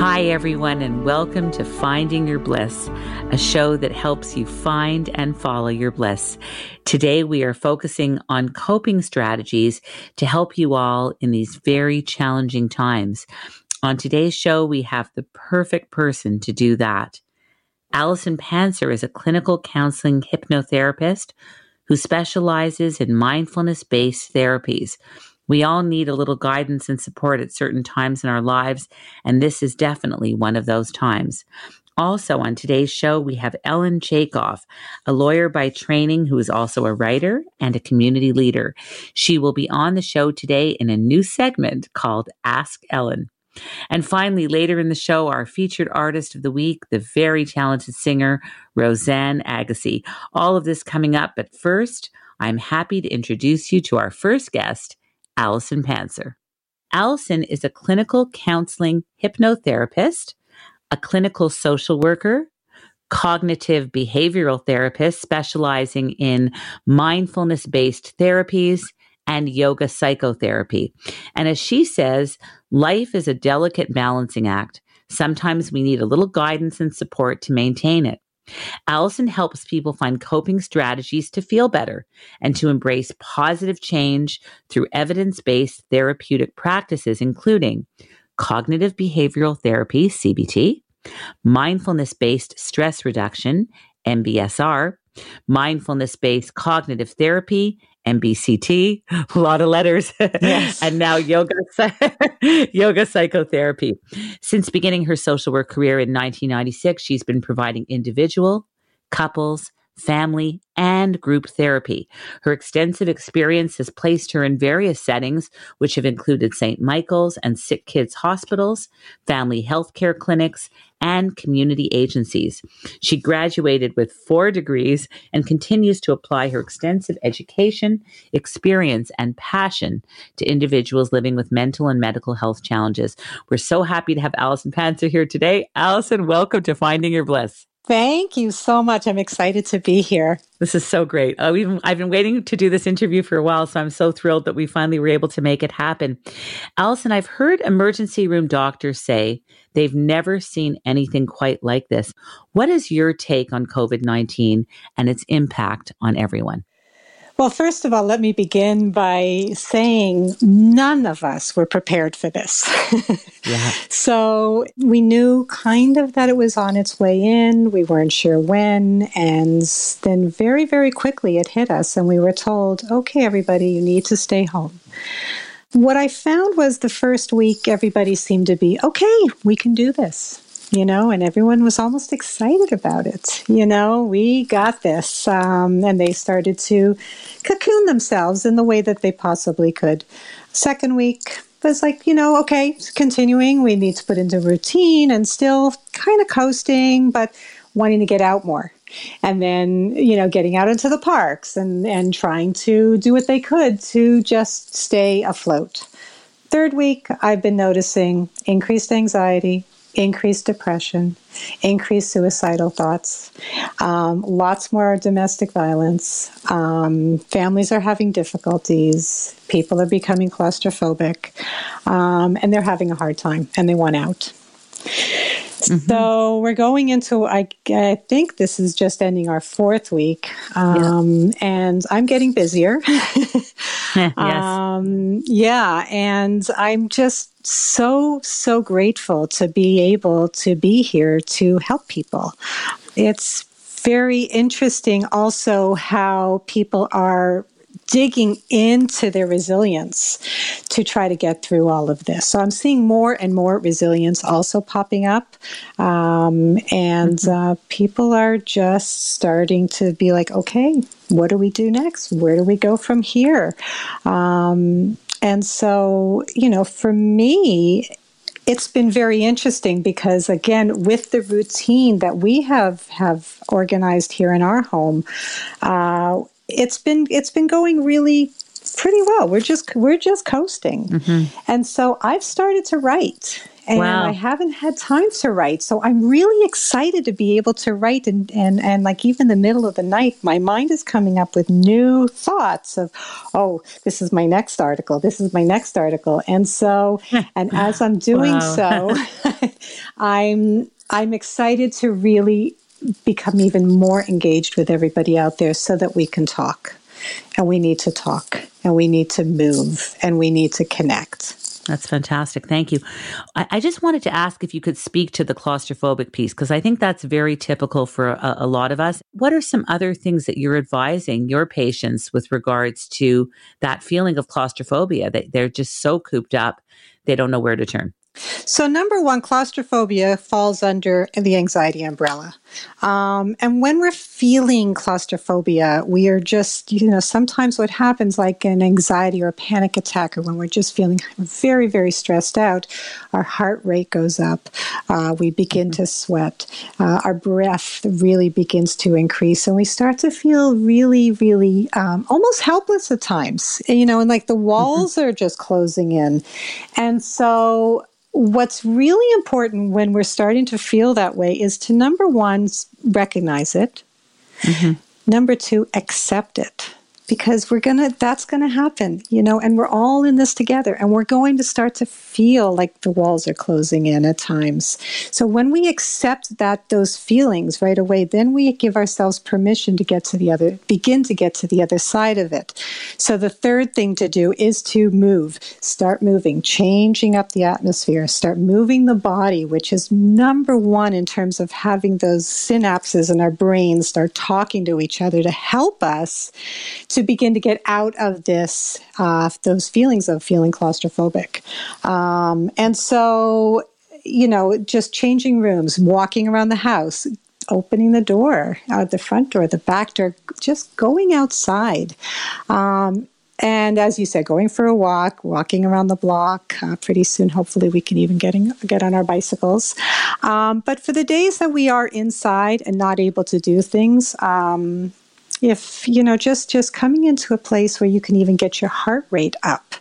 Hi, everyone, and welcome to Finding Your Bliss, a show that helps you find and follow your bliss. Today, we are focusing on coping strategies to help you all in these very challenging times. On today's show, we have the perfect person to do that. Allison Panzer is a clinical counseling hypnotherapist who specializes in mindfulness based therapies. We all need a little guidance and support at certain times in our lives, and this is definitely one of those times. Also, on today's show, we have Ellen Chaikoff, a lawyer by training who is also a writer and a community leader. She will be on the show today in a new segment called Ask Ellen. And finally, later in the show, our featured artist of the week, the very talented singer, Roseanne Agassi. All of this coming up, but first, I'm happy to introduce you to our first guest, Allison Panzer. Allison is a clinical counseling hypnotherapist, a clinical social worker, cognitive behavioral therapist specializing in mindfulness based therapies and yoga psychotherapy. And as she says, life is a delicate balancing act. Sometimes we need a little guidance and support to maintain it. Allison helps people find coping strategies to feel better and to embrace positive change through evidence based therapeutic practices, including cognitive behavioral therapy, CBT, mindfulness based stress reduction, MBSR, mindfulness based cognitive therapy, MBCT, a lot of letters, yes. and now yoga, yoga psychotherapy. Since beginning her social work career in 1996, she's been providing individual, couples, family, and group therapy. Her extensive experience has placed her in various settings, which have included St. Michael's and Sick Kids hospitals, family health care clinics, and community agencies. She graduated with four degrees and continues to apply her extensive education, experience, and passion to individuals living with mental and medical health challenges. We're so happy to have Allison Panzer here today. Allison, welcome to Finding Your Bliss. Thank you so much. I'm excited to be here. This is so great. Uh, I've been waiting to do this interview for a while, so I'm so thrilled that we finally were able to make it happen. Allison, I've heard emergency room doctors say they've never seen anything quite like this. What is your take on COVID 19 and its impact on everyone? Well, first of all, let me begin by saying none of us were prepared for this. yeah. So we knew kind of that it was on its way in. We weren't sure when. And then very, very quickly it hit us, and we were told, okay, everybody, you need to stay home. What I found was the first week, everybody seemed to be, okay, we can do this you know, and everyone was almost excited about it. You know, we got this. Um, and they started to cocoon themselves in the way that they possibly could. Second week was like, you know, okay, continuing. We need to put into routine and still kind of coasting, but wanting to get out more. And then, you know, getting out into the parks and, and trying to do what they could to just stay afloat. Third week, I've been noticing increased anxiety, increased depression, increased suicidal thoughts, um, lots more domestic violence. Um, families are having difficulties. People are becoming claustrophobic, um, and they're having a hard time, and they want out. Mm-hmm. So we're going into, I, I, think this is just ending our fourth week, um, yeah. and I'm getting busier. yes. Um, yeah, and I'm just so, so grateful to be able to be here to help people. It's very interesting also how people are digging into their resilience to try to get through all of this. So I'm seeing more and more resilience also popping up. Um, and mm-hmm. uh, people are just starting to be like, okay, what do we do next? Where do we go from here? Um, and so, you know, for me, it's been very interesting because again with the routine that we have have organized here in our home uh, it's been it's been going really pretty well. We're just we're just coasting. Mm-hmm. and so i've started to write and wow. I haven't had time to write. So I'm really excited to be able to write and, and, and like even the middle of the night, my mind is coming up with new thoughts of, oh, this is my next article, this is my next article. And so, and as I'm doing so, I'm I'm excited to really become even more engaged with everybody out there so that we can talk. And we need to talk and we need to move and we need to connect. That's fantastic. Thank you. I, I, just wanted to ask if you could speak to the claustrophobic piece, because I think that's very typical for a, a, lot of us. What are some other things that you're advising your patients with regards to that feeling of claustrophobia that they're just so cooped up, they don't know where to turn? So, number one, claustrophobia falls under the anxiety umbrella. Um, and when we're feeling claustrophobia, we are just, you know, sometimes what happens, like an anxiety or a panic attack, or when we're just feeling very, very stressed out, our heart rate goes up, uh, we begin mm-hmm. to sweat, uh, our breath really begins to increase, and we start to feel really, really um, almost helpless at times, you know, and like the mm-hmm. walls mm-hmm. are just closing in. And so, what's really important when we're starting to feel that way is to number one, recognize it. Mm-hmm. Number two, accept it because we're gonna that's gonna happen you know and we're all in this together and we're going to start to feel like the walls are closing in at times. So when we accept that those feelings right away then we give ourselves permission to get to the other begin to get to the other side of it. So the third thing to do is to move. Start moving changing up the atmosphere. Start moving the body which is number one in terms of having those synapses in our brains start talking to each other to help us to to begin to get out of this, uh, those feelings of feeling claustrophobic. Um, and so, you know, just changing rooms, walking around the house, opening the door, uh, the front door, the back door, just going outside. Um, and as you said, going for a walk, walking around the block. Uh, pretty soon, hopefully, we can even getting, get on our bicycles. Um, but for the days that we are inside and not able to do things, um, if you know just just coming into a place where you can even get your heart rate up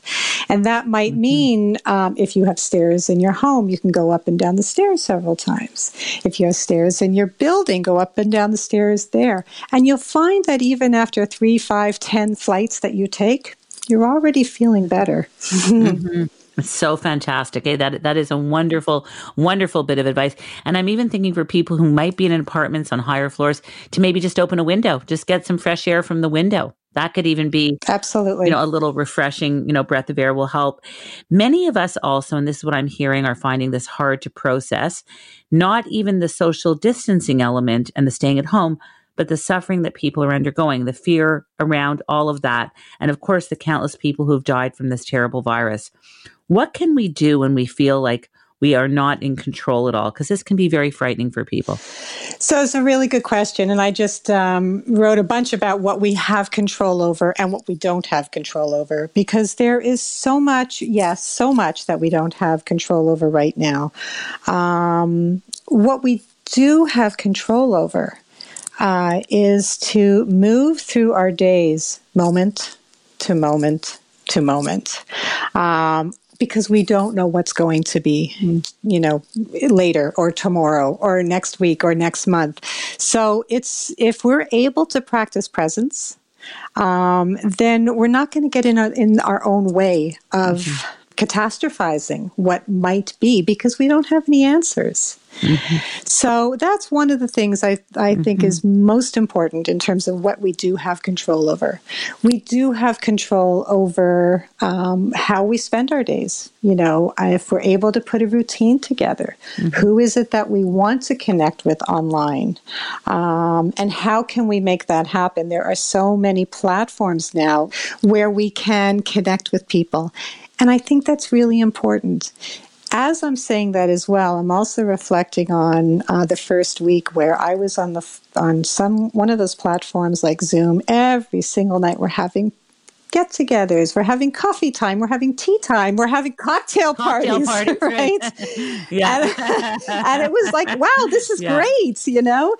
and that might mm-hmm. mean um, if you have stairs in your home you can go up and down the stairs several times if you have stairs in your building go up and down the stairs there and you'll find that even after three five ten flights that you take you're already feeling better mm-hmm. So fantastic. Hey, that that is a wonderful, wonderful bit of advice. And I'm even thinking for people who might be in apartments on higher floors to maybe just open a window, just get some fresh air from the window. That could even be absolutely, you know, a little refreshing, you know, breath of air will help. Many of us also, and this is what I'm hearing, are finding this hard to process. Not even the social distancing element and the staying at home, but the suffering that people are undergoing, the fear around all of that, and of course, the countless people who've died from this terrible virus. What can we do when we feel like we are not in control at all? Because this can be very frightening for people. So it's a really good question. And I just um, wrote a bunch about what we have control over and what we don't have control over because there is so much, yes, so much that we don't have control over right now. Um, what we do have control over uh, is to move through our days moment to moment to moment. Um, because we don't know what's going to be, you know, later or tomorrow or next week or next month. So it's if we're able to practice presence, um, then we're not going to get in our, in our own way of. Mm-hmm catastrophizing what might be because we don't have any answers. Mm-hmm. So that's one of the things I, I mm-hmm. think is most important in terms of what we do have control over. We do have control over um, how we spend our days. You know, if we're able to put a routine together, mm-hmm. who is it that we want to connect with online? Um, and how can we make that happen? There are so many platforms now where we can connect with people and I think that's really important. As I'm saying that as well, I'm also reflecting on uh, the first week where I was on the on some one of those platforms like Zoom every single night. We're having get togethers, we're having coffee time, we're having tea time, we're having cocktail, cocktail parties, parties, right? right? yeah. And, and, it was like, wow, this is yeah. great, you know?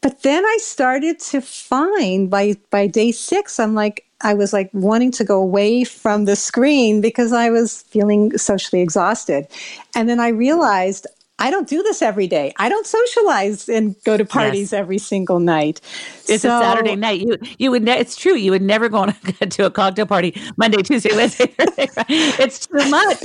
But then I started to find by by day 6 I'm like I was like wanting to go away from the screen because I was feeling socially exhausted. And then I realized I don't do this every day. I don't socialize and go to parties yes. every single night. It's so, a Saturday night. You you would ne- it's true. You would never go on a, to a cocktail party Monday, Tuesday, Wednesday. it's too much.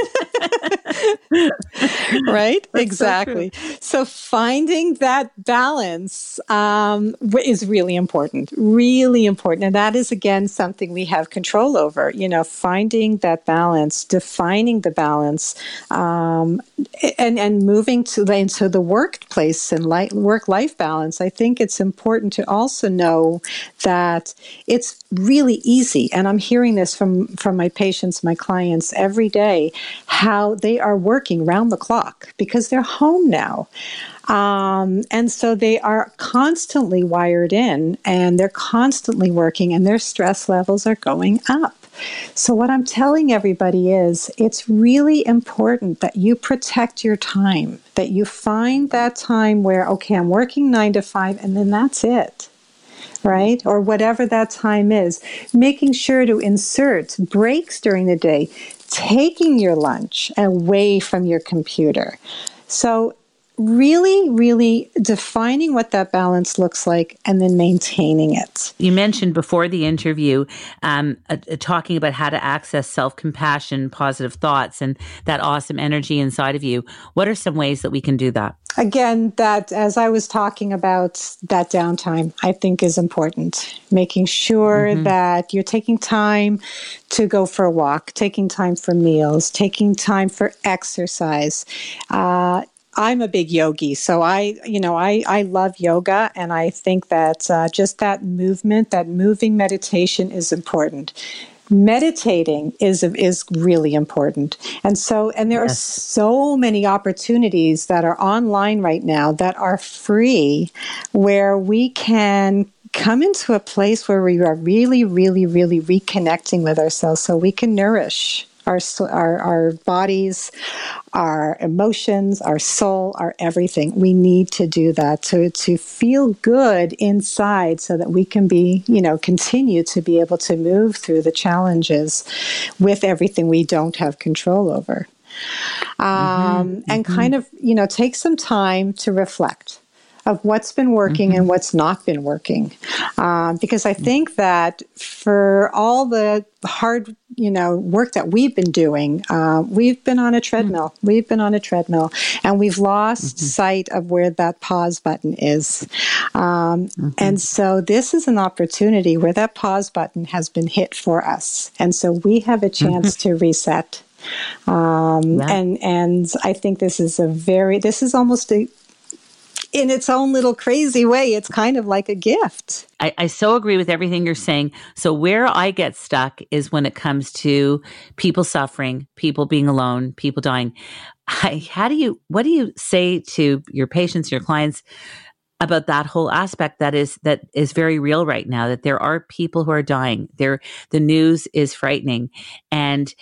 right? That's exactly. So, so, finding that balance um, is really important. Really important, and that is again something we have control over. You know, finding that balance, defining the balance, um, and and moving into into the workplace and work life balance, I think it's important to also know that it's really easy. And I'm hearing this from, from my patients, my clients every day, how they are working round the clock because they're home now. Um, and so they are constantly wired in and they're constantly working and their stress levels are going up. So, what I'm telling everybody is it's really important that you protect your time, that you find that time where, okay, I'm working nine to five, and then that's it right? Or whatever that time is. Making sure to insert breaks during the day, taking your lunch away from your computer. So really, really defining what that balance looks like and then maintaining it. You mentioned before the interview um, uh, talking about how to access self compassion, positive thoughts, and that awesome energy inside of you. What are some ways that we can do that? Again, that as I was talking about, that downtime I think is important. Making sure mm-hmm. that you're taking time to go for a walk, taking time for meals, taking time for exercise. Uh, I'm a big yogi, so I, you know, I, I love yoga, and I think that uh, just that movement, that moving meditation is important. Meditating is is really important, and so and there yes. are so many opportunities that are online right now that are free, where we can come into a place where we are really, really, really reconnecting with ourselves, so we can nourish our, our, our bodies, our emotions, our soul, our everything. We need to do that to, to feel good inside so that we can be, you know, continue to be able to move through the challenges with everything we don't have control over. Um, mm-hmm, and mm-hmm. kind of, you know, take some time to reflect of what's been working mm-hmm. and what's not been working. Um, because I think that for all the hard, you know, work that we've been doing, uh, we've been on a treadmill. Mm-hmm. We've been on a treadmill, and we've lost mm-hmm. sight of where that pause button is. Um, mm-hmm. and so this is an opportunity where that pause button has been hit for us, and so we have a chance mm-hmm. to reset. Um, yeah. and and I think this is a very this is almost a in its own little crazy way, it's kind of like a gift. I, I, so agree with everything you're saying. So, where I get stuck is when it comes to people suffering, people being alone, people dying. I, how do you, what do you say to your patients, your clients? about that whole aspect that is that is very real right now that there are people who are dying there the news is frightening and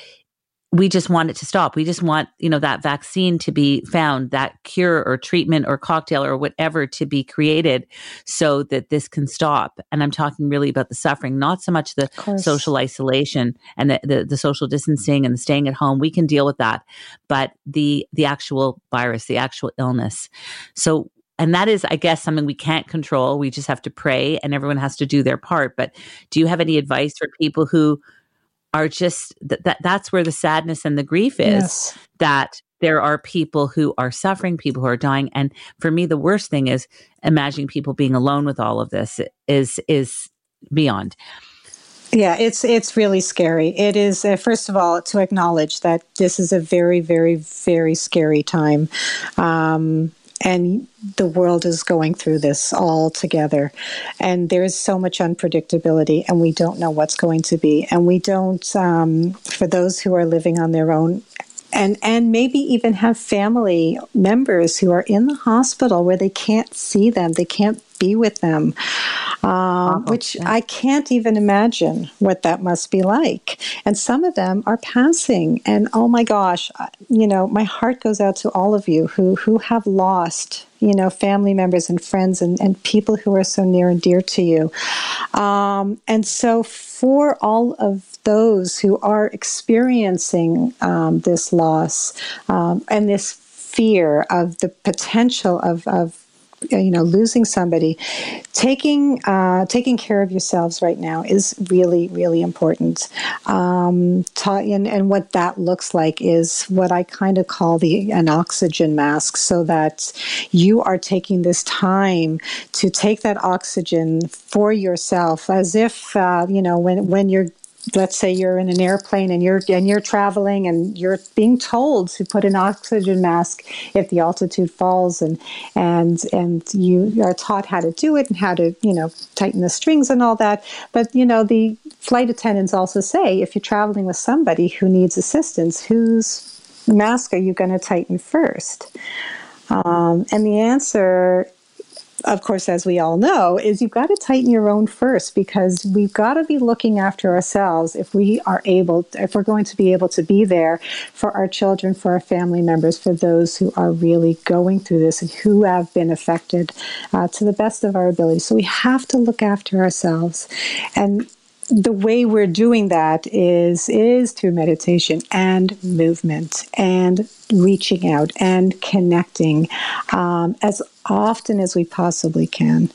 we just want it to stop. We just want, you know, that vaccine to be found, that cure or treatment or cocktail or whatever to be created so that this can stop. And I'm talking really about the suffering, not so much the social isolation and the, the, the, social distancing and the staying at home. We can deal with that, but the, the actual virus, the actual illness. So and that is, I guess, something we can't control. We just have to pray and everyone has to do their part. But do you have any advice for people who are just that, that that's where the sadness and the grief is yes. that there are people who are suffering, people who are dying. And for me, the worst thing is imagining people being alone with all of this is, is beyond. Yeah, it's it's really scary. It is uh, first of all to acknowledge that this is a very, very, very scary time. Um, and the world is going through this all together. And there is so much unpredictability and we don't know what's going to be. And we don't um, for those who are living on their own and and maybe even have family members who are in the hospital where they can't see them they can't be with them, um, which yeah. I can't even imagine what that must be like. And some of them are passing. And oh my gosh, you know, my heart goes out to all of you who, who have lost you know, family members and friends and, and people who are so near and dear to you. Um, and so, for all of those who are experiencing um, this loss um, and this fear of the potential of, of you know losing somebody taking uh, taking care of yourselves right now is really really important. Um, ta- and, and what that looks like is what I kind of call the an oxygen mask so that you are taking this time to take that oxygen for yourself as if uh, you know when when you're let's say you're in an airplane and you're and you're traveling and you're being told to put an oxygen mask if the altitude falls and and and you are taught how to do it and how to you know tighten the strings and all that. But you know the flight attendants also say if you're traveling with somebody who needs assistance whose mask are you going to tighten first? Um, and the answer of course, as we all know, is you've got to tighten your own first because we've got to be looking after ourselves if we are able, if we're going to be able to be there for our children, for our family members, for those who are really going through this and who have been affected uh, to the best of our ability. So we have to look after ourselves. And the way we're doing that is is through meditation and movement and reaching out and connecting um, as often as we possibly can.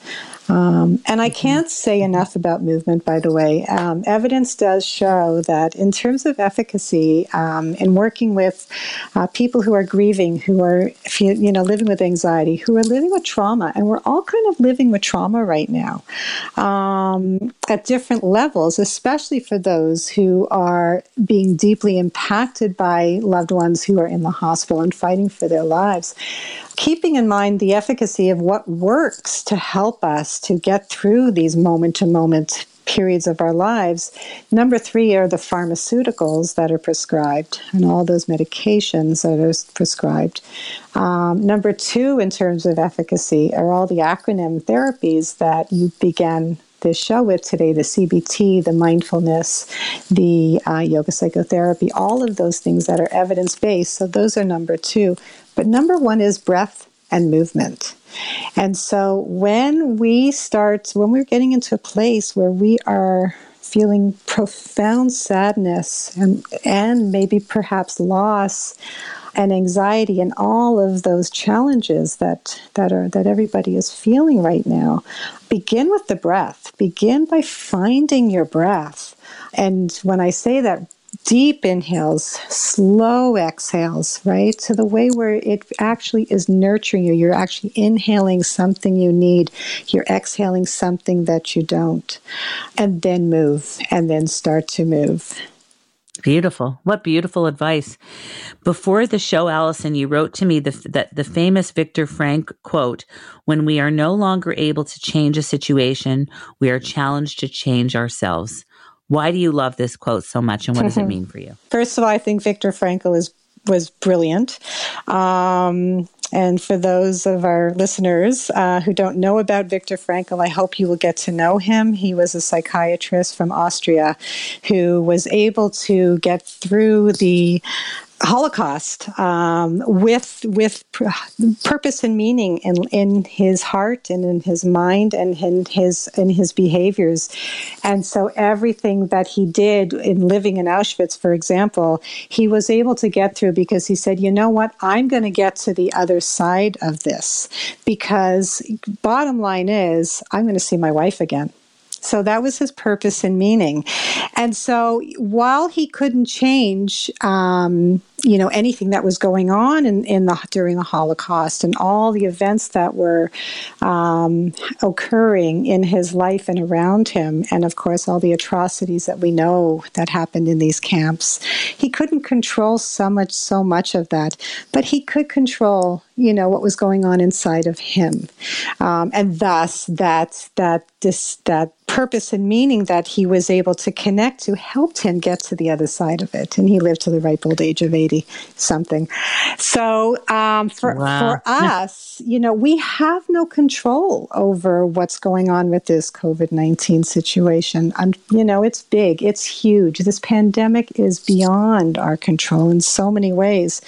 Um, and I can't say enough about movement, by the way. Um, evidence does show that, in terms of efficacy, um, in working with uh, people who are grieving, who are you know living with anxiety, who are living with trauma, and we're all kind of living with trauma right now um, at different levels, especially for those who are being deeply impacted by loved ones who are in the hospital and fighting for their lives keeping in mind the efficacy of what works to help us to get through these moment to moment periods of our lives. Number three are the pharmaceuticals that are prescribed and all those medications that are prescribed. Um, number two, in terms of efficacy, are all the acronym therapies that you began this show with today the CBT, the mindfulness, the uh, yoga psychotherapy, all of those things that are evidence based. So, those are number two. But number one is breath and movement. And so when we start, when we're getting into a place where we are feeling profound sadness and, and maybe perhaps loss and anxiety and all of those challenges that, that are that everybody is feeling right now, begin with the breath. Begin by finding your breath. And when I say that deep inhales, slow exhales, right? So the way where it actually is nurturing you. You're actually inhaling something you need, you're exhaling something that you don't. And then move, and then start to move. Beautiful. What beautiful advice. Before the show, Allison, you wrote to me the, that the famous Viktor Frankl quote, when we are no longer able to change a situation, we are challenged to change ourselves. Why do you love this quote so much, and what does it mean for you? First of all, I think Viktor Frankl is was brilliant. Um, and for those of our listeners uh, who don't know about Viktor Frankl, I hope you will get to know him. He was a psychiatrist from Austria who was able to get through the Holocaust um, with with purpose and meaning in in his heart and in his mind and in his in his behaviors, and so everything that he did in living in Auschwitz, for example, he was able to get through because he said, you know what, I'm going to get to the other side of this because bottom line is I'm going to see my wife again. So that was his purpose and meaning. And so while he couldn't change, um, you know, anything that was going on in, in the during the Holocaust and all the events that were um, occurring in his life and around him, and of course all the atrocities that we know that happened in these camps, he couldn't control so much so much of that, but he could control you know, what was going on inside of him. Um, and thus that, that, this, that purpose and meaning that he was able to connect to helped him get to the other side of it. And he lived to the ripe old age of 80 something. So um, for, wow. for us, you know, we have no control over what's going on with this COVID 19 situation. And, you know, it's big, it's huge. This pandemic is beyond our control in so many ways.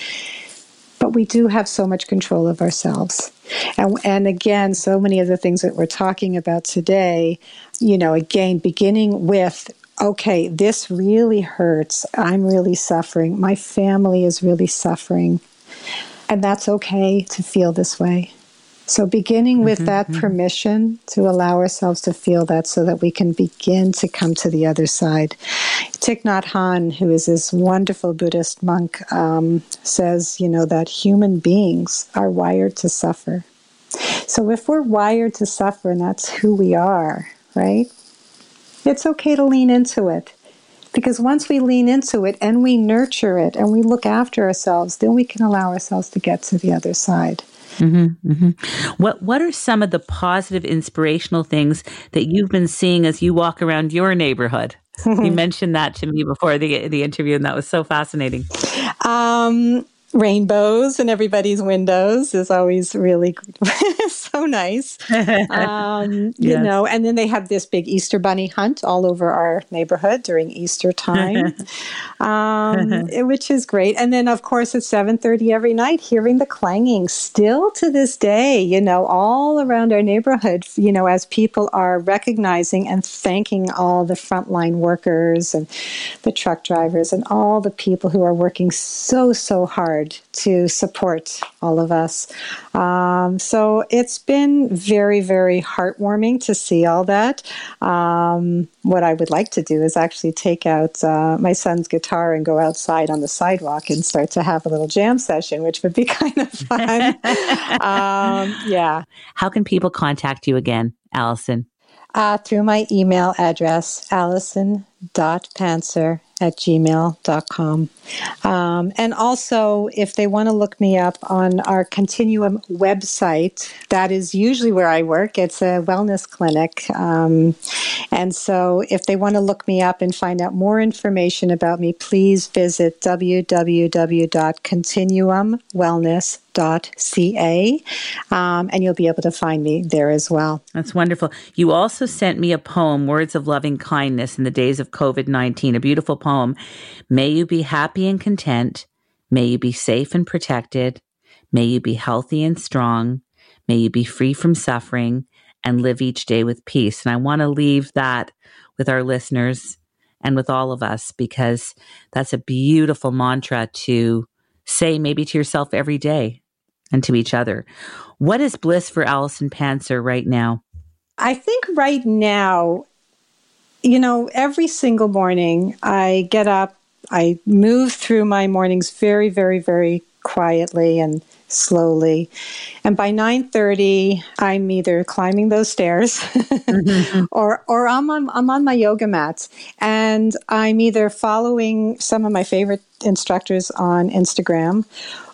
But we do have so much control of ourselves. And, and again, so many of the things that we're talking about today, you know, again, beginning with okay, this really hurts. I'm really suffering. My family is really suffering. And that's okay to feel this way. So, beginning with mm-hmm, that mm-hmm. permission to allow ourselves to feel that so that we can begin to come to the other side. Thich Nhat Hanh, who is this wonderful Buddhist monk, um, says, you know, that human beings are wired to suffer. So, if we're wired to suffer and that's who we are, right, it's okay to lean into it. Because once we lean into it and we nurture it and we look after ourselves, then we can allow ourselves to get to the other side. Mm-hmm, mm-hmm. What What are some of the positive, inspirational things that you've been seeing as you walk around your neighborhood? you mentioned that to me before the the interview, and that was so fascinating. Um, rainbows in everybody's windows is always really so nice. Um, yes. You know, and then they have this big Easter bunny hunt all over our neighborhood during Easter time, um, which is great. And then, of course, at seven thirty every night, hearing the clanging still to this day. You know, all around our neighborhood. You know, as people are recognizing and thanking all the frontline workers and the truck drivers and all the people who are working so so hard hard to support all of us. Um, so it's been very, very heartwarming to see all that. Um, what I would like to do is actually take out uh, my son's guitar and go outside on the sidewalk and start to have a little jam session, which would be kind of fun. um, yeah. How can people contact you again, Allison? Uh, through my email address, allison.pantzer at gmail.com. Um, and also, if they want to look me up on our Continuum website, that is usually where I work. It's a wellness clinic. Um, and so, if they want to look me up and find out more information about me, please visit www.continuumwellness.com ca, um, and you'll be able to find me there as well. That's wonderful. You also sent me a poem, Words of Loving Kindness in the Days of COVID 19, a beautiful poem. May you be happy and content. May you be safe and protected. May you be healthy and strong. May you be free from suffering and live each day with peace. And I want to leave that with our listeners and with all of us because that's a beautiful mantra to say maybe to yourself every day and to each other. What is bliss for Allison Panzer right now? I think right now, you know, every single morning I get up, I move through my mornings very, very, very quietly and slowly. And by 9:30, I'm either climbing those stairs mm-hmm. or or I'm on, I'm on my yoga mat and I'm either following some of my favorite instructors on Instagram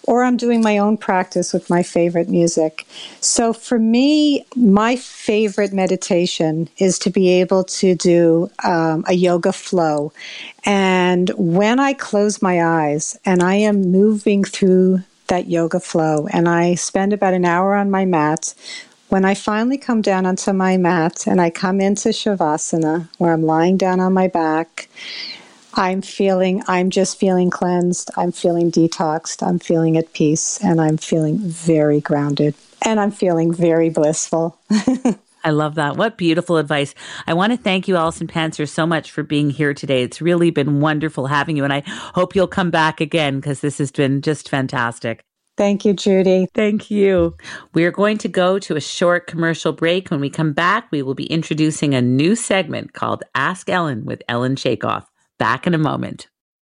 or I'm doing my own practice with my favorite music. So for me, my favorite meditation is to be able to do um, a yoga flow. And when I close my eyes and I am moving through that yoga flow and I spend about an hour on my mat, when I finally come down onto my mat and I come into Shavasana, where I'm lying down on my back I'm feeling, I'm just feeling cleansed. I'm feeling detoxed. I'm feeling at peace. And I'm feeling very grounded. And I'm feeling very blissful. I love that. What beautiful advice. I want to thank you, Allison Panzer, so much for being here today. It's really been wonderful having you. And I hope you'll come back again because this has been just fantastic. Thank you, Judy. Thank you. We are going to go to a short commercial break. When we come back, we will be introducing a new segment called Ask Ellen with Ellen Chaikoff. Back in a moment.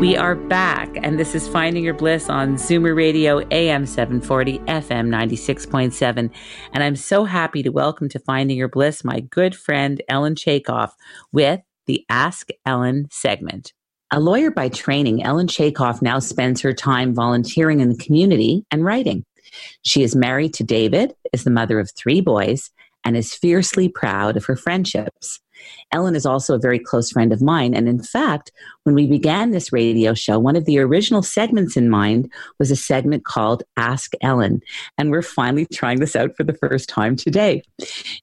We are back, and this is Finding Your Bliss on Zoomer Radio AM 740, FM 96.7. And I'm so happy to welcome to Finding Your Bliss my good friend Ellen Chaikoff with the Ask Ellen segment. A lawyer by training, Ellen Chaikoff now spends her time volunteering in the community and writing. She is married to David, is the mother of three boys, and is fiercely proud of her friendships. Ellen is also a very close friend of mine. And in fact, when we began this radio show, one of the original segments in mind was a segment called Ask Ellen. And we're finally trying this out for the first time today.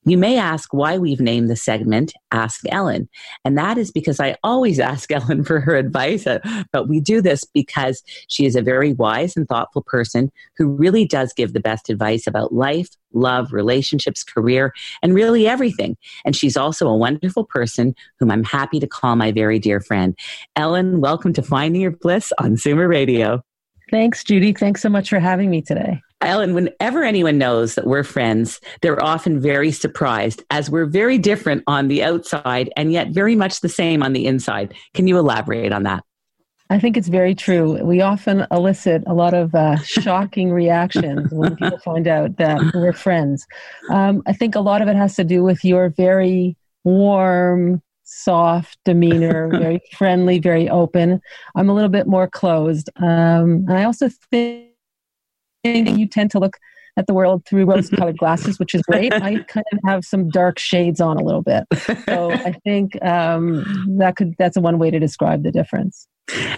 You may ask why we've named the segment Ask Ellen. And that is because I always ask Ellen for her advice. Uh, but we do this because she is a very wise and thoughtful person who really does give the best advice about life, love, relationships, career, and really everything. And she's also a wonderful person whom I'm happy to call my very dear friend. Ellen, welcome to Finding Your Bliss on Zoomer Radio. Thanks, Judy. Thanks so much for having me today. Ellen, whenever anyone knows that we're friends, they're often very surprised as we're very different on the outside and yet very much the same on the inside. Can you elaborate on that? I think it's very true. We often elicit a lot of uh, shocking reactions when people find out that we're friends. Um, I think a lot of it has to do with your very warm, soft demeanor, very friendly, very open. I'm a little bit more closed. Um, and I also think you tend to look at the world through rose colored glasses, which is great. I kind of have some dark shades on a little bit. So I think um, that could that's one way to describe the difference.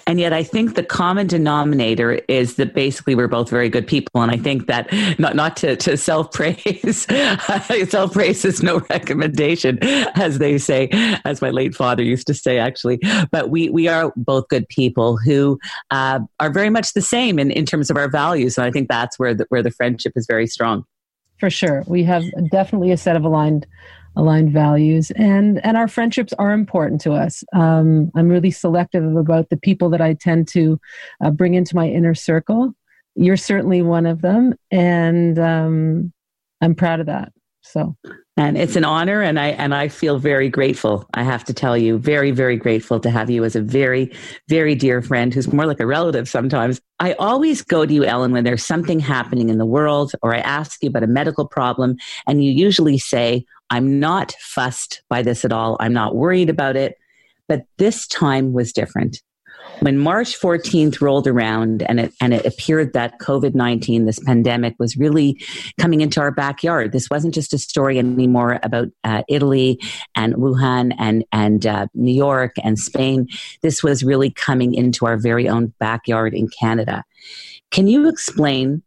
And yet, I think the common denominator is that basically we're both very good people. And I think that not not to, to self praise, self praise is no recommendation, as they say, as my late father used to say, actually. But we we are both good people who uh, are very much the same in, in terms of our values. And I think that's where the, where the friendship is very strong. For sure, we have definitely a set of aligned aligned values and and our friendships are important to us. Um, i'm really selective about the people that i tend to uh, bring into my inner circle. You're certainly one of them and um, i'm proud of that so. And it's an honor and i and i feel very grateful. I have to tell you very very grateful to have you as a very very dear friend who's more like a relative sometimes. I always go to you ellen when there's something happening in the world or i ask you about a medical problem and you usually say I'm not fussed by this at all. I'm not worried about it. But this time was different. When March 14th rolled around and it, and it appeared that COVID 19, this pandemic, was really coming into our backyard, this wasn't just a story anymore about uh, Italy and Wuhan and, and uh, New York and Spain. This was really coming into our very own backyard in Canada. Can you explain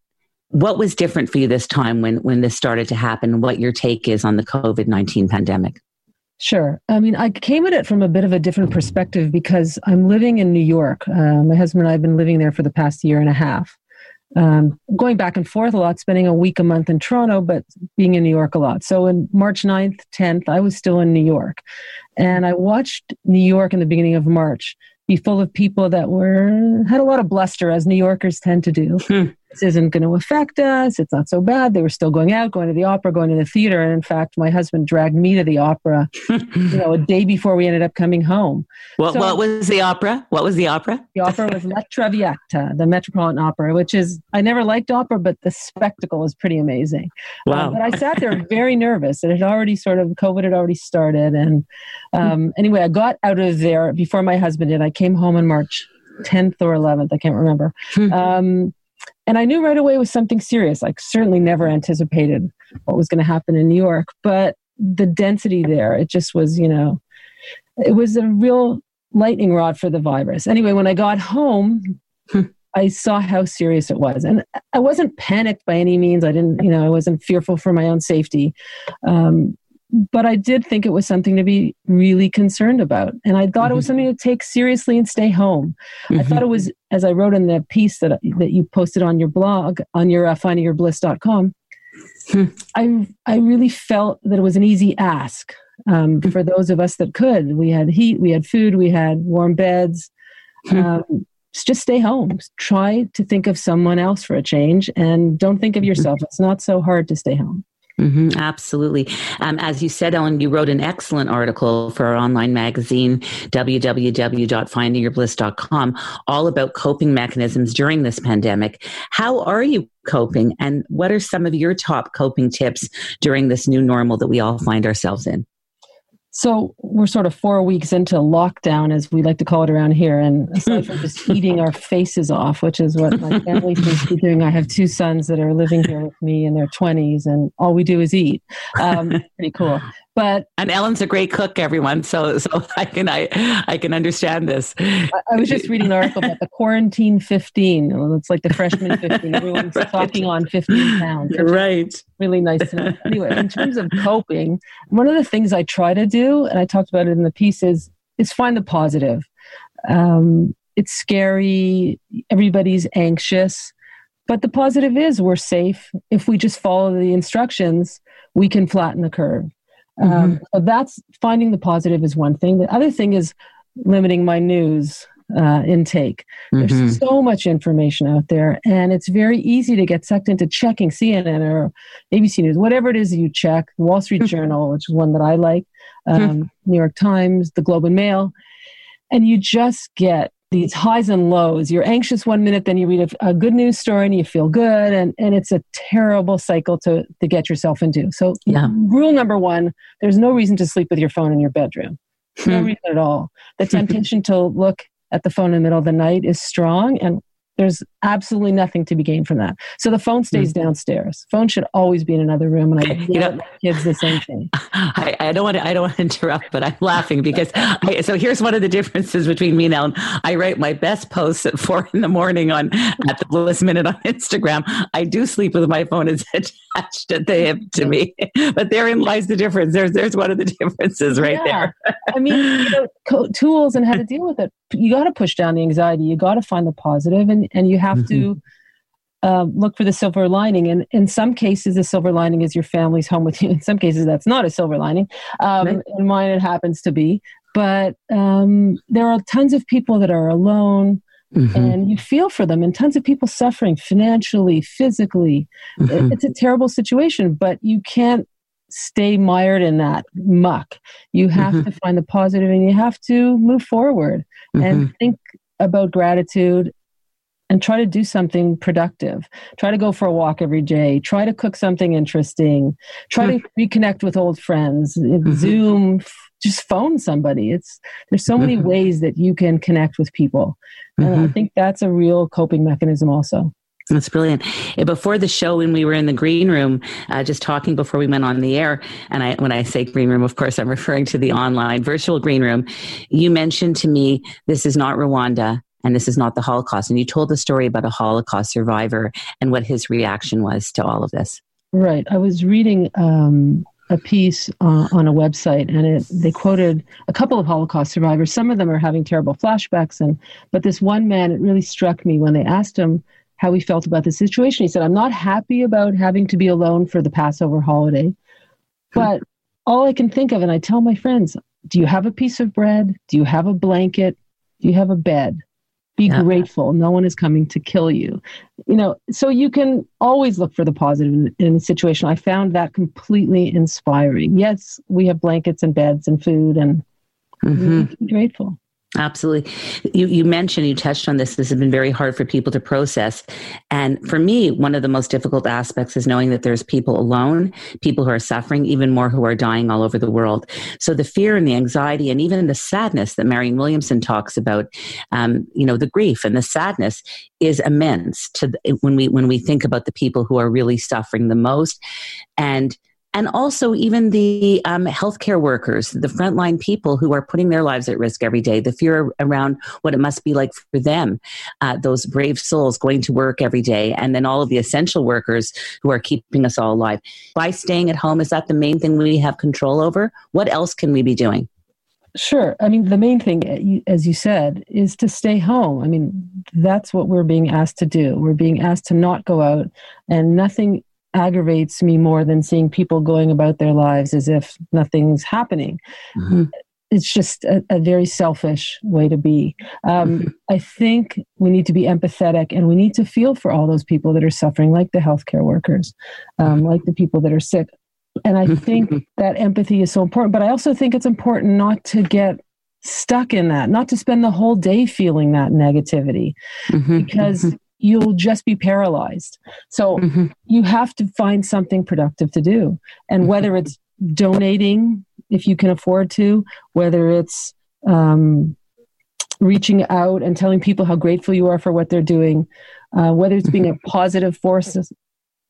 what was different for you this time when when this started to happen what your take is on the covid-19 pandemic Sure. I mean, I came at it from a bit of a different perspective because I'm living in New York. Uh, my husband and I have been living there for the past year and a half, um, going back and forth a lot, spending a week a month in Toronto, but being in New York a lot. So in March 9th, 10th, I was still in New York. And I watched New York in the beginning of March be full of people that were had a lot of bluster, as New Yorkers tend to do. This isn't going to affect us. It's not so bad. They were still going out, going to the opera, going to the theater. And in fact, my husband dragged me to the opera, you know, a day before we ended up coming home. What, so, what was the opera? What was the opera? The opera was La Traviata, the Metropolitan Opera, which is, I never liked opera, but the spectacle was pretty amazing. Um, wow. Um, but I sat there very nervous. And it had already sort of, COVID had already started. And um, anyway, I got out of there before my husband did. I came home in March 10th or 11th, I can't remember. Hmm. Um, and I knew right away it was something serious. I certainly never anticipated what was going to happen in New York, but the density there, it just was, you know, it was a real lightning rod for the virus. Anyway, when I got home, I saw how serious it was. And I wasn't panicked by any means. I didn't, you know, I wasn't fearful for my own safety. Um, but I did think it was something to be really concerned about. And I thought mm-hmm. it was mm-hmm. something to take seriously and stay home. Mm-hmm. I thought it was, as I wrote in the piece that, that you posted on your blog, on your uh, findingyourbliss.com, hmm. I, I really felt that it was an easy ask um, hmm. for those of us that could. We had heat, we had food, we had warm beds. Hmm. Um, just stay home. Try to think of someone else for a change and don't think of yourself. It's not so hard to stay home. Mm-hmm, absolutely. Um, as you said, Ellen, you wrote an excellent article for our online magazine, www.findingyourbliss.com, all about coping mechanisms during this pandemic. How are you coping, and what are some of your top coping tips during this new normal that we all find ourselves in? So we're sort of four weeks into lockdown, as we like to call it around here. And aside from just eating our faces off, which is what my family seems to be doing, I have two sons that are living here with me in their 20s, and all we do is eat. Um, pretty cool. But and Ellen's a great cook, everyone. So so I can I I can understand this. I, I was just reading an article about the quarantine 15. It's like the freshman 15. Everyone's right. talking on 15 pounds. Right. Really nice. To anyway, in terms of coping, one of the things I try to do, and I talked about it in the piece, is is find the positive. Um, it's scary. Everybody's anxious. But the positive is we're safe. If we just follow the instructions, we can flatten the curve. Um, mm-hmm. Um, so that's finding the positive is one thing. The other thing is limiting my news uh, intake. Mm-hmm. There's so much information out there, and it's very easy to get sucked into checking CNN or ABC News, whatever it is you check. Wall Street Journal, which is one that I like, um, mm-hmm. New York Times, the Globe and Mail, and you just get these highs and lows. You're anxious one minute, then you read a, a, good news story and you feel good, and, and it's a terrible cycle to, to get yourself into. So, yeah. rule number one there's no reason to sleep with your phone in your bedroom. No hmm. reason at all. The temptation to look at the phone in the middle of the night is strong, and there's absolutely nothing to be gained from that. So the phone stays mm-hmm. downstairs. Phone should always be in another room. And I you know, kids the same thing. I, I, don't want to. I don't want to interrupt, but I'm laughing because. I, so here's one of the differences between me and Ellen. I write my best posts at four in the morning on at the Bliss Minute on Instagram. I do sleep with my phone is attached at the hip to me, but therein lies the difference. There's there's one of the differences right yeah. there. I mean, you know, co- tools and how to deal with it. You got to push down the anxiety. You got to find the positive, and and you have mm-hmm. to uh, look for the silver lining. And in some cases, the silver lining is your family's home with you. In some cases, that's not a silver lining. Um, right. In mine, it happens to be. But um, there are tons of people that are alone. Mm-hmm. And you feel for them, and tons of people suffering financially, physically. Mm-hmm. It's a terrible situation, but you can't stay mired in that muck. You have mm-hmm. to find the positive and you have to move forward and mm-hmm. think about gratitude and try to do something productive. Try to go for a walk every day. Try to cook something interesting. Try to hmm. reconnect with old friends. Mm-hmm. Zoom, just phone somebody. It's there's so many mm-hmm. ways that you can connect with people. And mm-hmm. I think that's a real coping mechanism also. That's brilliant. Before the show, when we were in the green room, uh, just talking before we went on the air, and I, when I say green room, of course, I'm referring to the online virtual green room. You mentioned to me, this is not Rwanda and this is not the Holocaust. And you told the story about a Holocaust survivor and what his reaction was to all of this. Right. I was reading um, a piece uh, on a website, and it, they quoted a couple of Holocaust survivors. Some of them are having terrible flashbacks, and but this one man, it really struck me when they asked him how he felt about the situation. He said, "I'm not happy about having to be alone for the Passover holiday, but all I can think of, and I tell my friends, do you have a piece of bread? Do you have a blanket? Do you have a bed?" Be yeah. grateful. No one is coming to kill you. You know, so you can always look for the positive in, in a situation. I found that completely inspiring. Yes, we have blankets and beds and food, and mm-hmm. grateful. Absolutely. You, you mentioned, you touched on this. This has been very hard for people to process. And for me, one of the most difficult aspects is knowing that there's people alone, people who are suffering, even more who are dying all over the world. So the fear and the anxiety and even the sadness that Marianne Williamson talks about, um, you know, the grief and the sadness is immense to when we, when we think about the people who are really suffering the most. And and also even the um, healthcare workers, the frontline people who are putting their lives at risk every day, the fear around what it must be like for them, uh, those brave souls going to work every day, and then all of the essential workers who are keeping us all alive. By staying at home, is that the main thing we have control over? What else can we be doing? Sure. I mean, the main thing, eh, as you said, is to stay home. I mean, that's what we're being asked to do. We're being asked to not go out, and nothing aggravates me more than seeing people going about their lives as if nothing's happening. Mm-hmm. It's just a, a, very selfish way to be. Um, mm-hmm. I think we need to be empathetic and we need to feel for all those people that are suffering, like the healthcare workers, um, like the people that are sick. And I think that empathy is so important. But I also think it's important not to get stuck in that, not to spend the whole day feeling that negativity. Mm-hmm. Because mm-hmm you'll just be paralyzed. So mm-hmm. you have to find something productive to do. And whether mm-hmm. it's donating, if you can afford to, whether it's um, reaching out and telling people how grateful you are for what they're doing, uh, whether it's being a mm-hmm. positive force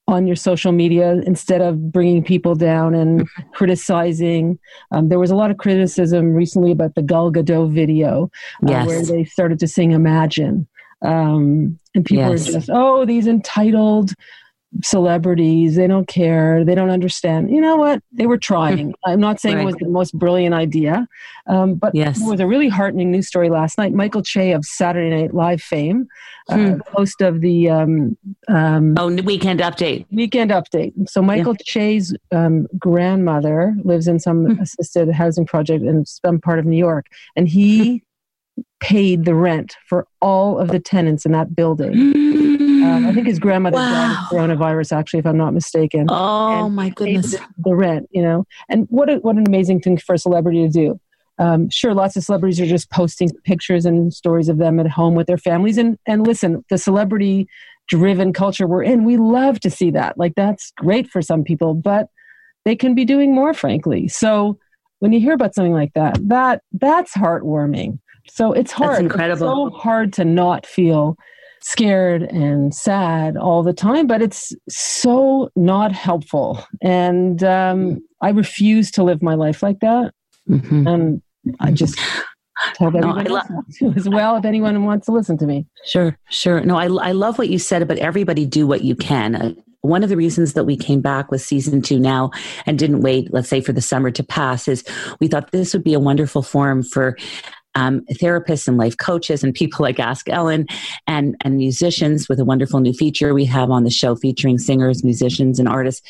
on your social media instead of bringing people down and criticizing. Um, there was a lot of criticism recently about the Gal Gadot video uh, yes. where they started to sing Imagine. Um, and people yes. are just, oh, these entitled celebrities, they don't care, they don't understand. You know what? They were trying. I'm not saying right. it was the most brilliant idea, um, but yes. there was a really heartening news story last night. Michael Che of Saturday Night Live fame, uh, hmm. host of the um, um, oh Weekend Update. Weekend Update. So Michael yeah. Che's um, grandmother lives in some hmm. assisted housing project in some part of New York, and he paid the rent for all of the tenants in that building. Um, I think his grandmother wow. died of coronavirus, actually, if I'm not mistaken. Oh my goodness! The, the, rent, you know, and what a, what an amazing thing for a celebrity to do. Um, sure, lots of celebrities are just posting pictures and stories of them at home with their families. And and listen, the celebrity driven culture we're in, we love to see that. Like that's great for some people, but they can be doing more, frankly. So when you hear about something like that, that that's heartwarming. So it's hard. That's incredible. It's so hard to not feel scared and sad all the time, but it's so not helpful. And um, I refuse to live my life like that. Mm-hmm. And I just tell everyone no, lo- as well if anyone wants to listen to me. Sure, sure. No, I, I love what you said about everybody do what you can. Uh, one of the reasons that we came back with season two now and didn't wait, let's say, for the summer to pass is we thought this would be a wonderful forum for um, therapists and life coaches and people like Ask Ellen and, and musicians with a wonderful new feature we have on the show featuring singers, musicians, and artists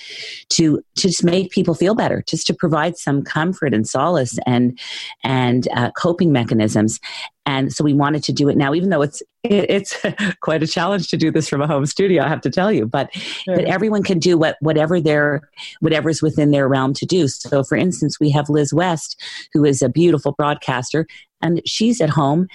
to, to just make people feel better, just to provide some comfort and solace and, and uh, coping mechanisms. And so we wanted to do it now, even though it's it, it's quite a challenge to do this from a home studio. I have to tell you, but sure. that everyone can do what whatever their whatever's within their realm to do. So, for instance, we have Liz West, who is a beautiful broadcaster, and she's at home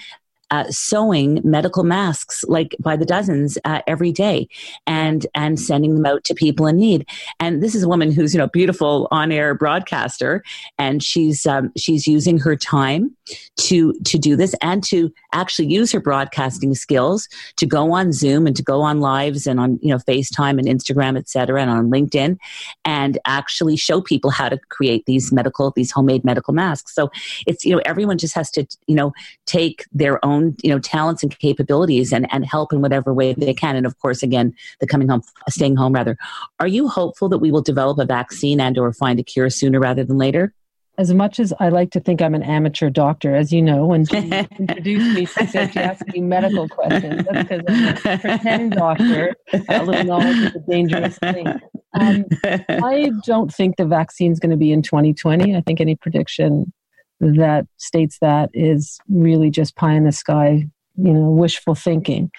uh, sewing medical masks like by the dozens uh, every day and and sending them out to people in need. And this is a woman who's you know beautiful on air broadcaster. And she's um, she's using her time to to do this and to actually use her broadcasting skills to go on zoom and to go on lives and on you know facetime and instagram etc and on linkedin and actually show people how to create these medical these homemade medical masks. So it's you know everyone just has to you know take their own you know talents and capabilities and and help in whatever way they can. And of course again the coming home staying home rather. Are you hopeful that we will develop a vaccine and or find a cure sooner rather than later as much as I like to think I'm an amateur doctor, as you know, when she introduced me, she said she asked me medical questions. That's because I'm a pretend doctor. A little knowledge is a dangerous thing. Um, I don't think the vaccine is going to be in 2020. I think any prediction that states that is really just pie in the sky, you know, wishful thinking.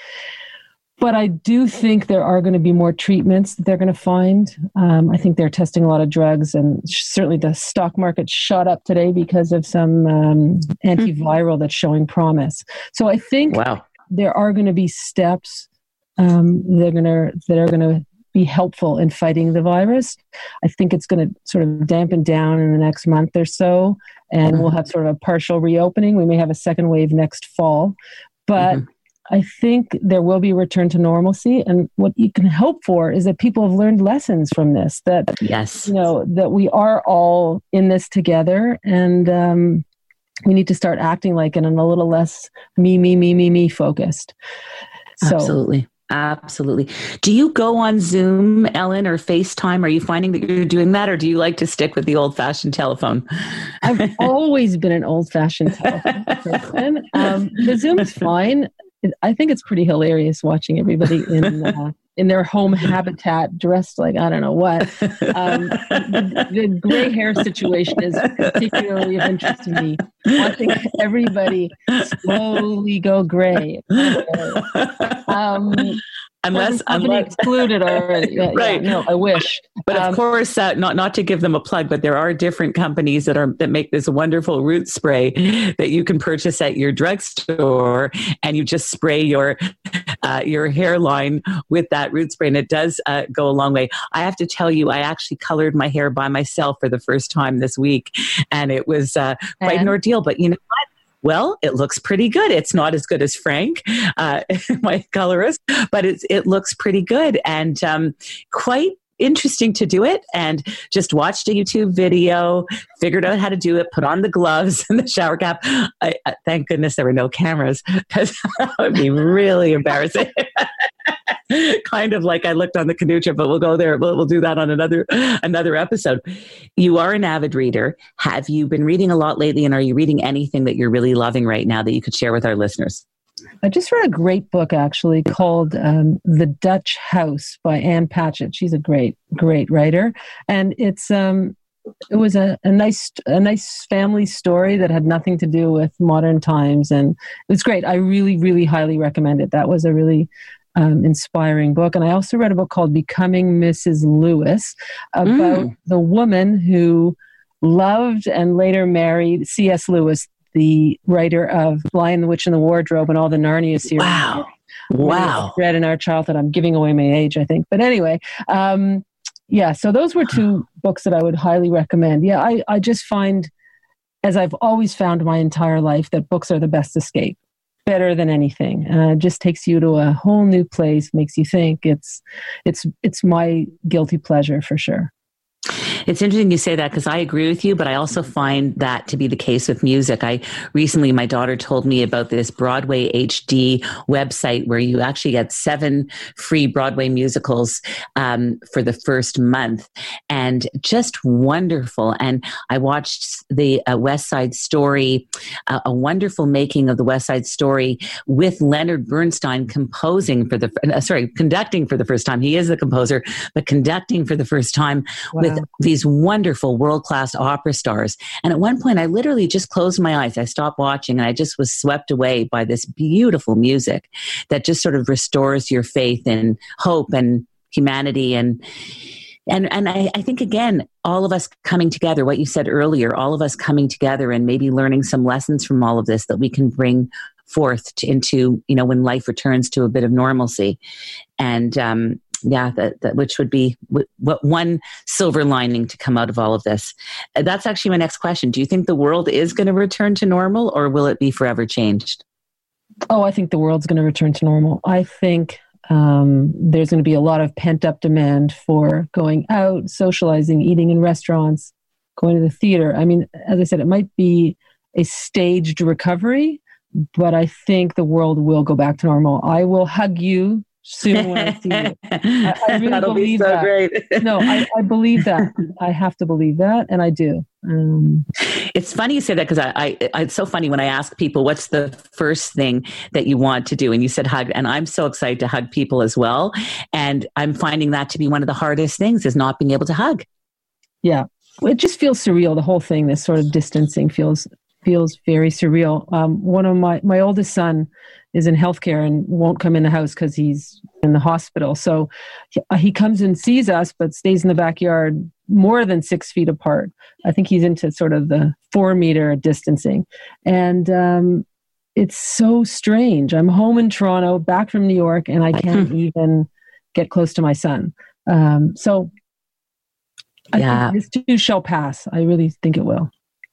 But I do think there are going to be more treatments that they're going to find. Um, I think they're testing a lot of drugs, and certainly the stock market shot up today because of some um, antiviral that's showing promise. So I think wow. there are going to be steps um, they're going to that are going to be helpful in fighting the virus. I think it's going to sort of dampen down in the next month or so, and we'll have sort of a partial reopening. We may have a second wave next fall, but mm-hmm. I think there will be a return to normalcy. And what you can hope for is that people have learned lessons from this, that, yes, you know, that we are all in this together. And, um, we need to start acting like it and a little less me, me, me, me, me focused. So, Absolutely. Absolutely. Do you go on Zoom, Ellen, or FaceTime? Are you finding that you're doing that, or do you like to stick with the old fashioned telephone? I've always been an old fashioned telephone person. Um, the Zoom is fine. I think it's pretty hilarious watching everybody in uh, in their home habitat, dressed like I don't know what. Um, the, the, gray hair situation is particularly of interest to me. Watching everybody slowly go gray. Um, unless unless excluded already. Yeah, right. Yeah, no, I wish. But of um, course, uh, not not to give them a plug, but there are different companies that are that make this wonderful root spray that you can purchase at your drugstore, and you just spray your uh, your hairline with that root spray, and it does uh, go a long way. I have to tell you, I actually colored my hair by myself for the first time this week, and it was uh, quite and? an ordeal. But you know? Well, it looks pretty good. It's not as good as Frank, uh, my colorist, but it's, it looks pretty good and um, quite interesting to do it and just watched a YouTube video, figured out how to do it, put on the gloves and the shower cap. I, thank goodness there were no cameras because that would be really embarrassing. kind of like I looked on the canoe trip, but we'll go there. We'll, we'll do that on another another episode. You are an avid reader. Have you been reading a lot lately, and are you reading anything that you're really loving right now that you could share with our listeners? I just read a great book actually called um, The Dutch House by Ann Patchett. She's a great, great writer, and it's um, it was a, a nice a nice family story that had nothing to do with modern times, and it was great. I really, really highly recommend it. That was a really um, inspiring book. And I also read a book called Becoming Mrs. Lewis about mm. the woman who loved and later married C.S. Lewis, the writer of Lion, the Witch, and the Wardrobe and all the Narnia series. Wow. Wow. Read in our childhood. I'm giving away my age, I think. But anyway, um, yeah, so those were two books that I would highly recommend. Yeah, I, I just find, as I've always found my entire life, that books are the best escape better than anything. Uh, just takes you to a whole new place, makes you think. It's it's it's my guilty pleasure for sure. It's interesting you say that because I agree with you, but I also find that to be the case with music. I recently, my daughter told me about this Broadway HD website where you actually get seven free Broadway musicals um, for the first month, and just wonderful. And I watched the uh, West Side Story, uh, a wonderful making of the West Side Story with Leonard Bernstein composing for the uh, sorry conducting for the first time. He is the composer, but conducting for the first time wow. with these wonderful world class opera stars. And at one point, I literally just closed my eyes. I stopped watching and I just was swept away by this beautiful music that just sort of restores your faith in hope and humanity and and and I, I, think again all of us coming together what you said earlier all of us coming together and maybe learning some lessons from all of this that we can bring forth to, into you know when life returns to a bit of normalcy and um, yeah, that, that which would be what one silver lining to come out of all of this. Uh, that's actually my next question. Do you think the world is going to return to normal, or will it be forever changed? Oh, I think the world's going to return to normal. I think um, there's going to be a lot of pent up demand for going out, socializing, eating in restaurants, going to the theater. I mean, as I said, it might be a staged recovery, but I think the world will go back to normal. I will hug you soon when I see you. I, I really That'll believe be so that. Great. no, I, I, believe that. I have to believe that, and I do. Um, it's funny you say that because I, I, it's so funny when I ask people what's the first thing that you want to do, and you said hug, and I'm so excited to hug people as well, and I'm finding that to be one of the hardest things is not being able to hug. Yeah, it just feels surreal. The whole thing, this sort of distancing, feels feels very surreal. Um, one of my my oldest son is in healthcare and won't come in the house because he's in the hospital. So he comes and sees us, but stays in the backyard more than six feet apart. I think he's into sort of the four meter distancing, and um, it's so strange. I'm home in Toronto, back from New York, and I can't even get close to my son. Um, so I yeah. this too shall pass. I really think it will.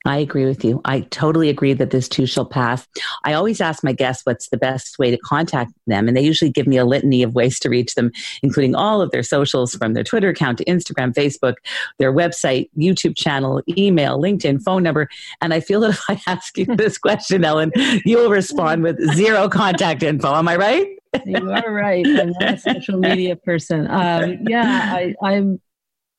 I agree with you. I totally agree that this too shall pass. I always ask my guests what's the best way to contact them, and they usually give me a litany of ways to reach them, including all of their socials from their Twitter account to Instagram, Facebook, their website, YouTube channel, email, LinkedIn, phone number. And I feel that if I ask you this question, Ellen, you will respond with zero contact info. Am I right? you are right. I'm not a social media person. Um, yeah, I, I'm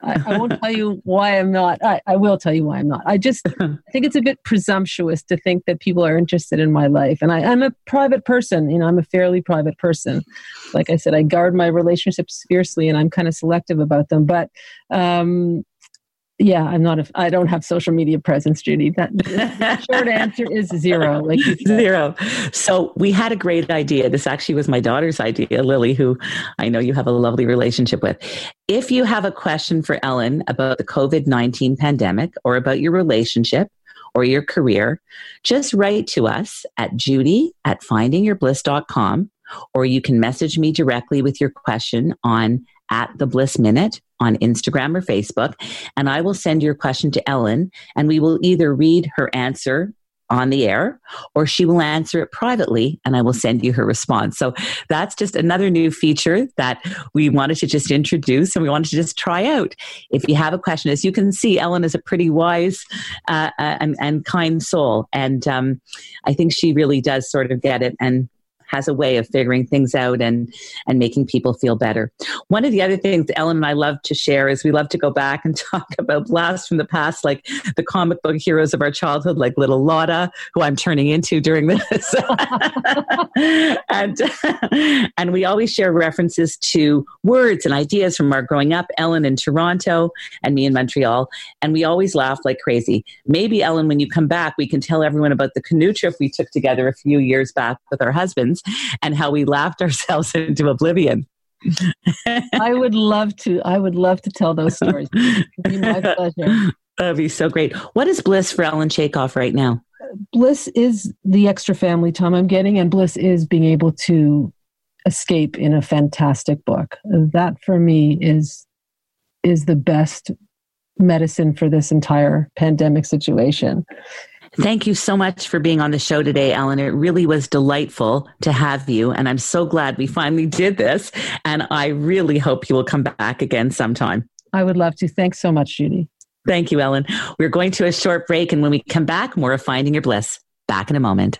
I, I, won't tell you why I'm not. I, I, will tell you why I'm not. I just I think it's a bit presumptuous to think that people are interested in my life. And I, I'm a private person. You know, I'm a fairly private person. Like I said, I guard my relationships fiercely, and I'm kind of selective about them. But um, yeah, I'm not. A, I don't have social media presence, Judy. That short answer is zero. Like zero. So we had a great idea. This actually was my daughter's idea, Lily, who I know you have a lovely relationship with. If you have a question for Ellen about the COVID nineteen pandemic or about your relationship or your career, just write to us at Judy at findingyourbliss.com, or you can message me directly with your question on at the Bliss Minute on Instagram or Facebook, and I will send your question to Ellen, and we will either read her answer on the air or she will answer it privately and I will send you her response. So that's just another new feature that we wanted to just introduce and we wanted to just try out. If you have a question, as you can see, Ellen is a pretty wise uh, uh and, and, kind soul. And um, I think she really does sort of get it. And has a way of figuring things out and and making people feel better. One of the other things Ellen and I love to share is we love to go back and talk about blasts from the past, like the comic book heroes of our childhood, like little Lotta, who I'm turning into during this. and and we always share references to words and ideas from our growing up. Ellen in Toronto and me in Montreal, and we always laugh like crazy. Maybe Ellen, when you come back, we can tell everyone about the canoe trip we took together a few years back with our husbands and how we laughed ourselves into oblivion. I would love to. I would love to tell those stories. my pleasure. That'd be so great. What is bliss for Ellen Chaikoff right now? Bliss is the extra family time I'm getting, and bliss is being able to escape in a fantastic book. That for me is is the best medicine for this entire pandemic situation. Thank you so much for being on the show today, Ellen. It really was delightful to have you. And I'm so glad we finally did this. And I really hope you will come back again sometime. I would love to. Thanks so much, Judy. Thank you, Ellen. We're going to a short break. And when we come back, more of Finding Your Bliss. Back in a moment.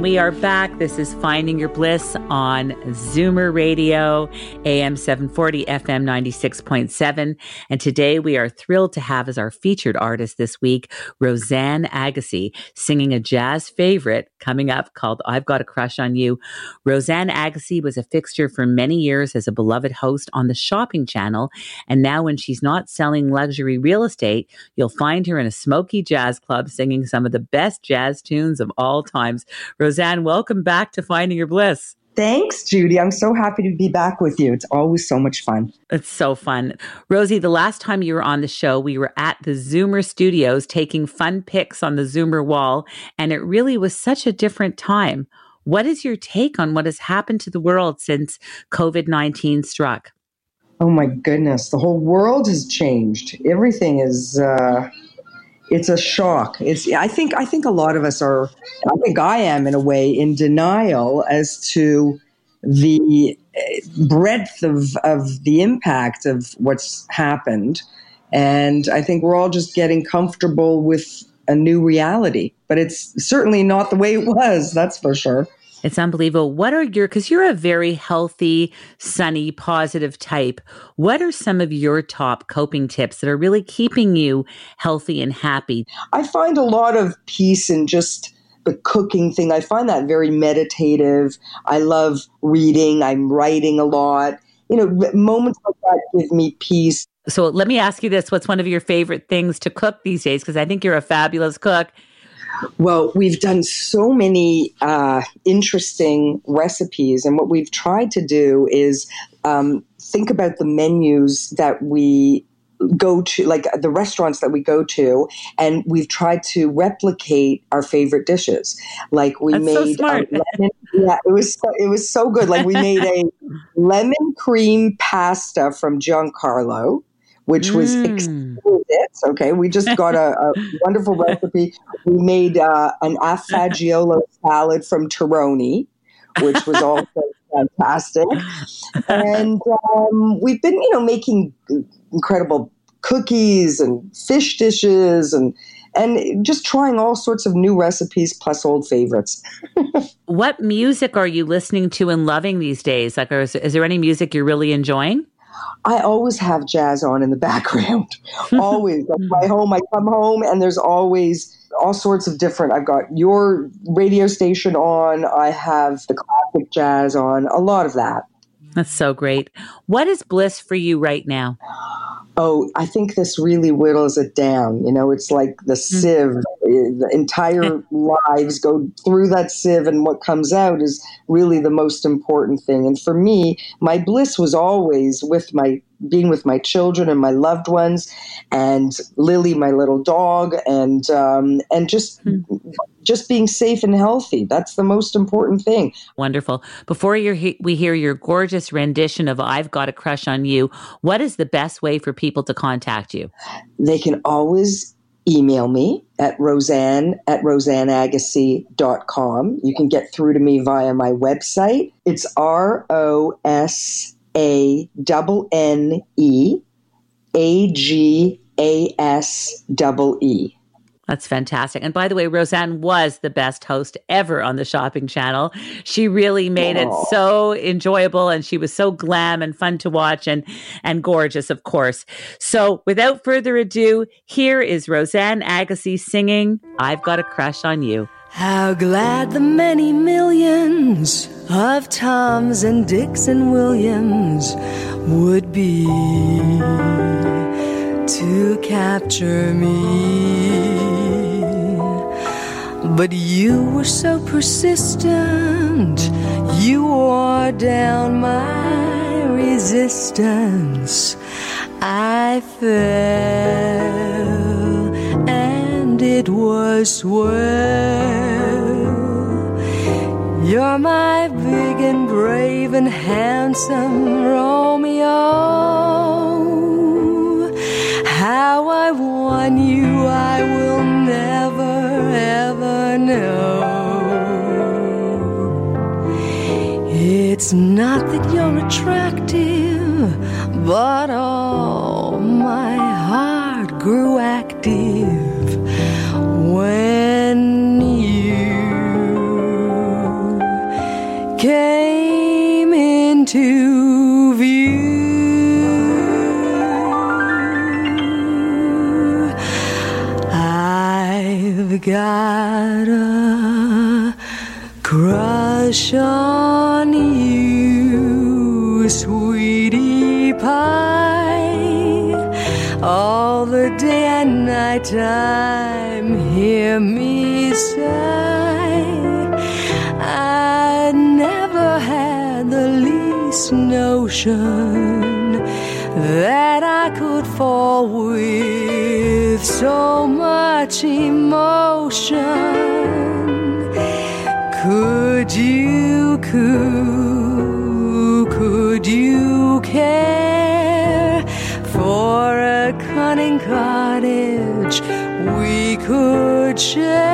We are back. This is Finding Your Bliss on Zoomer Radio, AM 740, FM 96.7. And today we are thrilled to have as our featured artist this week, Roseanne Agassi, singing a jazz favorite coming up called I've Got a Crush on You. Roseanne Agassi was a fixture for many years as a beloved host on the shopping channel. And now, when she's not selling luxury real estate, you'll find her in a smoky jazz club singing some of the best jazz tunes of all times. Welcome back to Finding Your Bliss. Thanks, Judy. I'm so happy to be back with you. It's always so much fun. It's so fun. Rosie, the last time you were on the show, we were at the Zoomer studios taking fun pics on the Zoomer wall, and it really was such a different time. What is your take on what has happened to the world since COVID 19 struck? Oh my goodness, the whole world has changed. Everything is. Uh it's a shock. It's I think I think a lot of us are I think I am in a way in denial as to the eh, breadth of of the impact of what's happened. And I think we're all just getting comfortable with a new reality. But it's certainly not the way it was, that's for sure. It's unbelievable. What are your, because you're a very healthy, sunny, positive type. What are some of your top coping tips that are really keeping you healthy and happy? I find a lot of peace in just the cooking thing. I find that very meditative. I love reading. I'm writing a lot. You know, moments like that give me peace. So let me ask you this what's one of your favorite things to cook these days? Because I think you're a fabulous cook. Well, we've done so many uh, interesting recipes, and what we've tried to do is um, think about the menus that we go to like the restaurants that we go to and we've tried to replicate our favorite dishes. Like we That's made so lemon, yeah it was so, it was so good. Like we made a lemon cream pasta from Giancarlo which was mm. exquisite. Okay, we just got a, a wonderful recipe. We made uh, an affagiolo salad from Terroni, which was also fantastic. And um, we've been, you know, making incredible cookies and fish dishes and and just trying all sorts of new recipes plus old favorites. what music are you listening to and loving these days? Like, is, is there any music you're really enjoying? I always have jazz on in the background. always. At my mm-hmm. home, I come home and there's always all sorts of different. I've got your radio station on, I have the classic jazz on, a lot of that. That's so great. What is bliss for you right now? Oh, I think this really whittles it down. You know, it's like the hmm. sieve. The entire lives go through that sieve, and what comes out is really the most important thing. And for me, my bliss was always with my being with my children and my loved ones, and Lily, my little dog, and um, and just hmm. just being safe and healthy. That's the most important thing. Wonderful. Before we hear your gorgeous rendition of "I've Got a Crush on You," what is the best way for people to contact you? They can always email me at roseanne at roseanneagassi.com. You can get through to me via my website. It's R O S a double N E A G A S double E. That's fantastic. And by the way, Roseanne was the best host ever on the shopping channel. She really made Aww. it so enjoyable and she was so glam and fun to watch and and gorgeous, of course. So without further ado, here is Roseanne Agassi singing I've Got a Crush on You. How glad the many millions of Toms and Dicks and Williams would be to capture me. But you were so persistent, you wore down my resistance. I fell it was well. You're my big and brave and handsome Romeo. How I won you, I will never ever know. It's not that you're attractive, but oh, my heart grew active when you came into view. I've got a crush on you, sweetie pie, all the day and night time hear me sigh. I never had the least notion that I could fall with so much emotion. Could you, could, cottage? we could share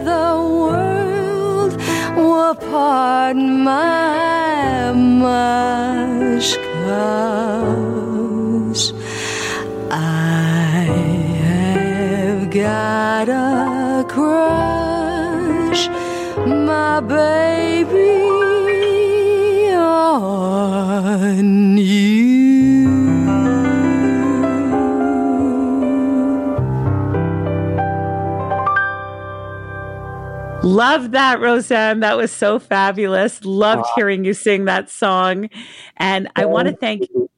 the world. Pardon my mushkas. I have got a crush, my baby Love that, Roseanne. That was so fabulous. Loved hearing you sing that song. And I want to thank you.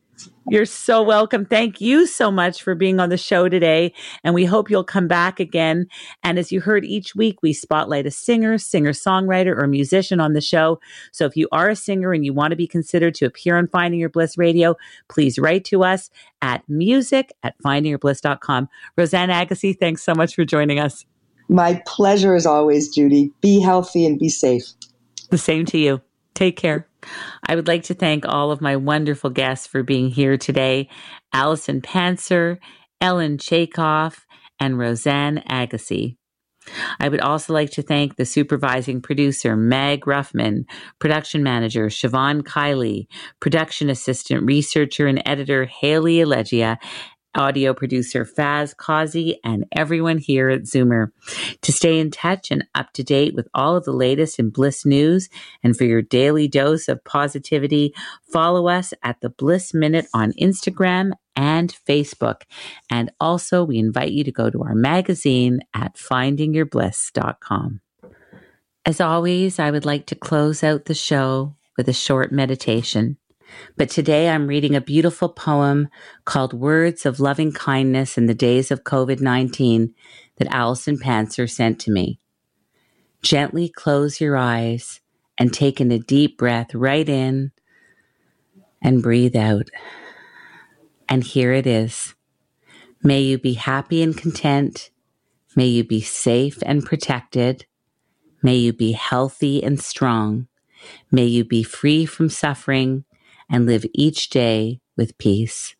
You're so welcome. Thank you so much for being on the show today. And we hope you'll come back again. And as you heard each week, we spotlight a singer, singer songwriter, or musician on the show. So if you are a singer and you want to be considered to appear on Finding Your Bliss Radio, please write to us at music at findingyourbliss.com. Roseanne Agassi, thanks so much for joining us. My pleasure as always, Judy. Be healthy and be safe. The same to you. Take care. I would like to thank all of my wonderful guests for being here today Allison Pantzer, Ellen Chaikoff, and Roseanne Agassi. I would also like to thank the supervising producer, Meg Ruffman, production manager, Siobhan Kiley, production assistant, researcher, and editor, Haley Allegia, audio producer Faz Kazi, and everyone here at Zoomer. To stay in touch and up to date with all of the latest in Bliss news and for your daily dose of positivity, follow us at the Bliss Minute on Instagram and Facebook. And also, we invite you to go to our magazine at findingyourbliss.com. As always, I would like to close out the show with a short meditation. But today I'm reading a beautiful poem called Words of Loving Kindness in the Days of COVID 19 that Allison Panzer sent to me. Gently close your eyes and take in a deep breath right in and breathe out. And here it is. May you be happy and content. May you be safe and protected. May you be healthy and strong. May you be free from suffering and live each day with peace.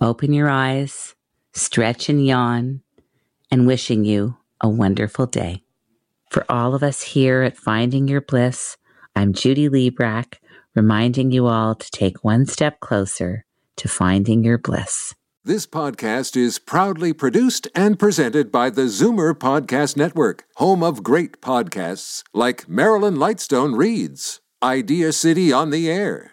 Open your eyes, stretch and yawn, and wishing you a wonderful day. For all of us here at Finding Your Bliss, I'm Judy Librach, reminding you all to take one step closer to finding your bliss. This podcast is proudly produced and presented by the Zoomer Podcast Network, home of great podcasts like Marilyn Lightstone Reads, Idea City on the Air,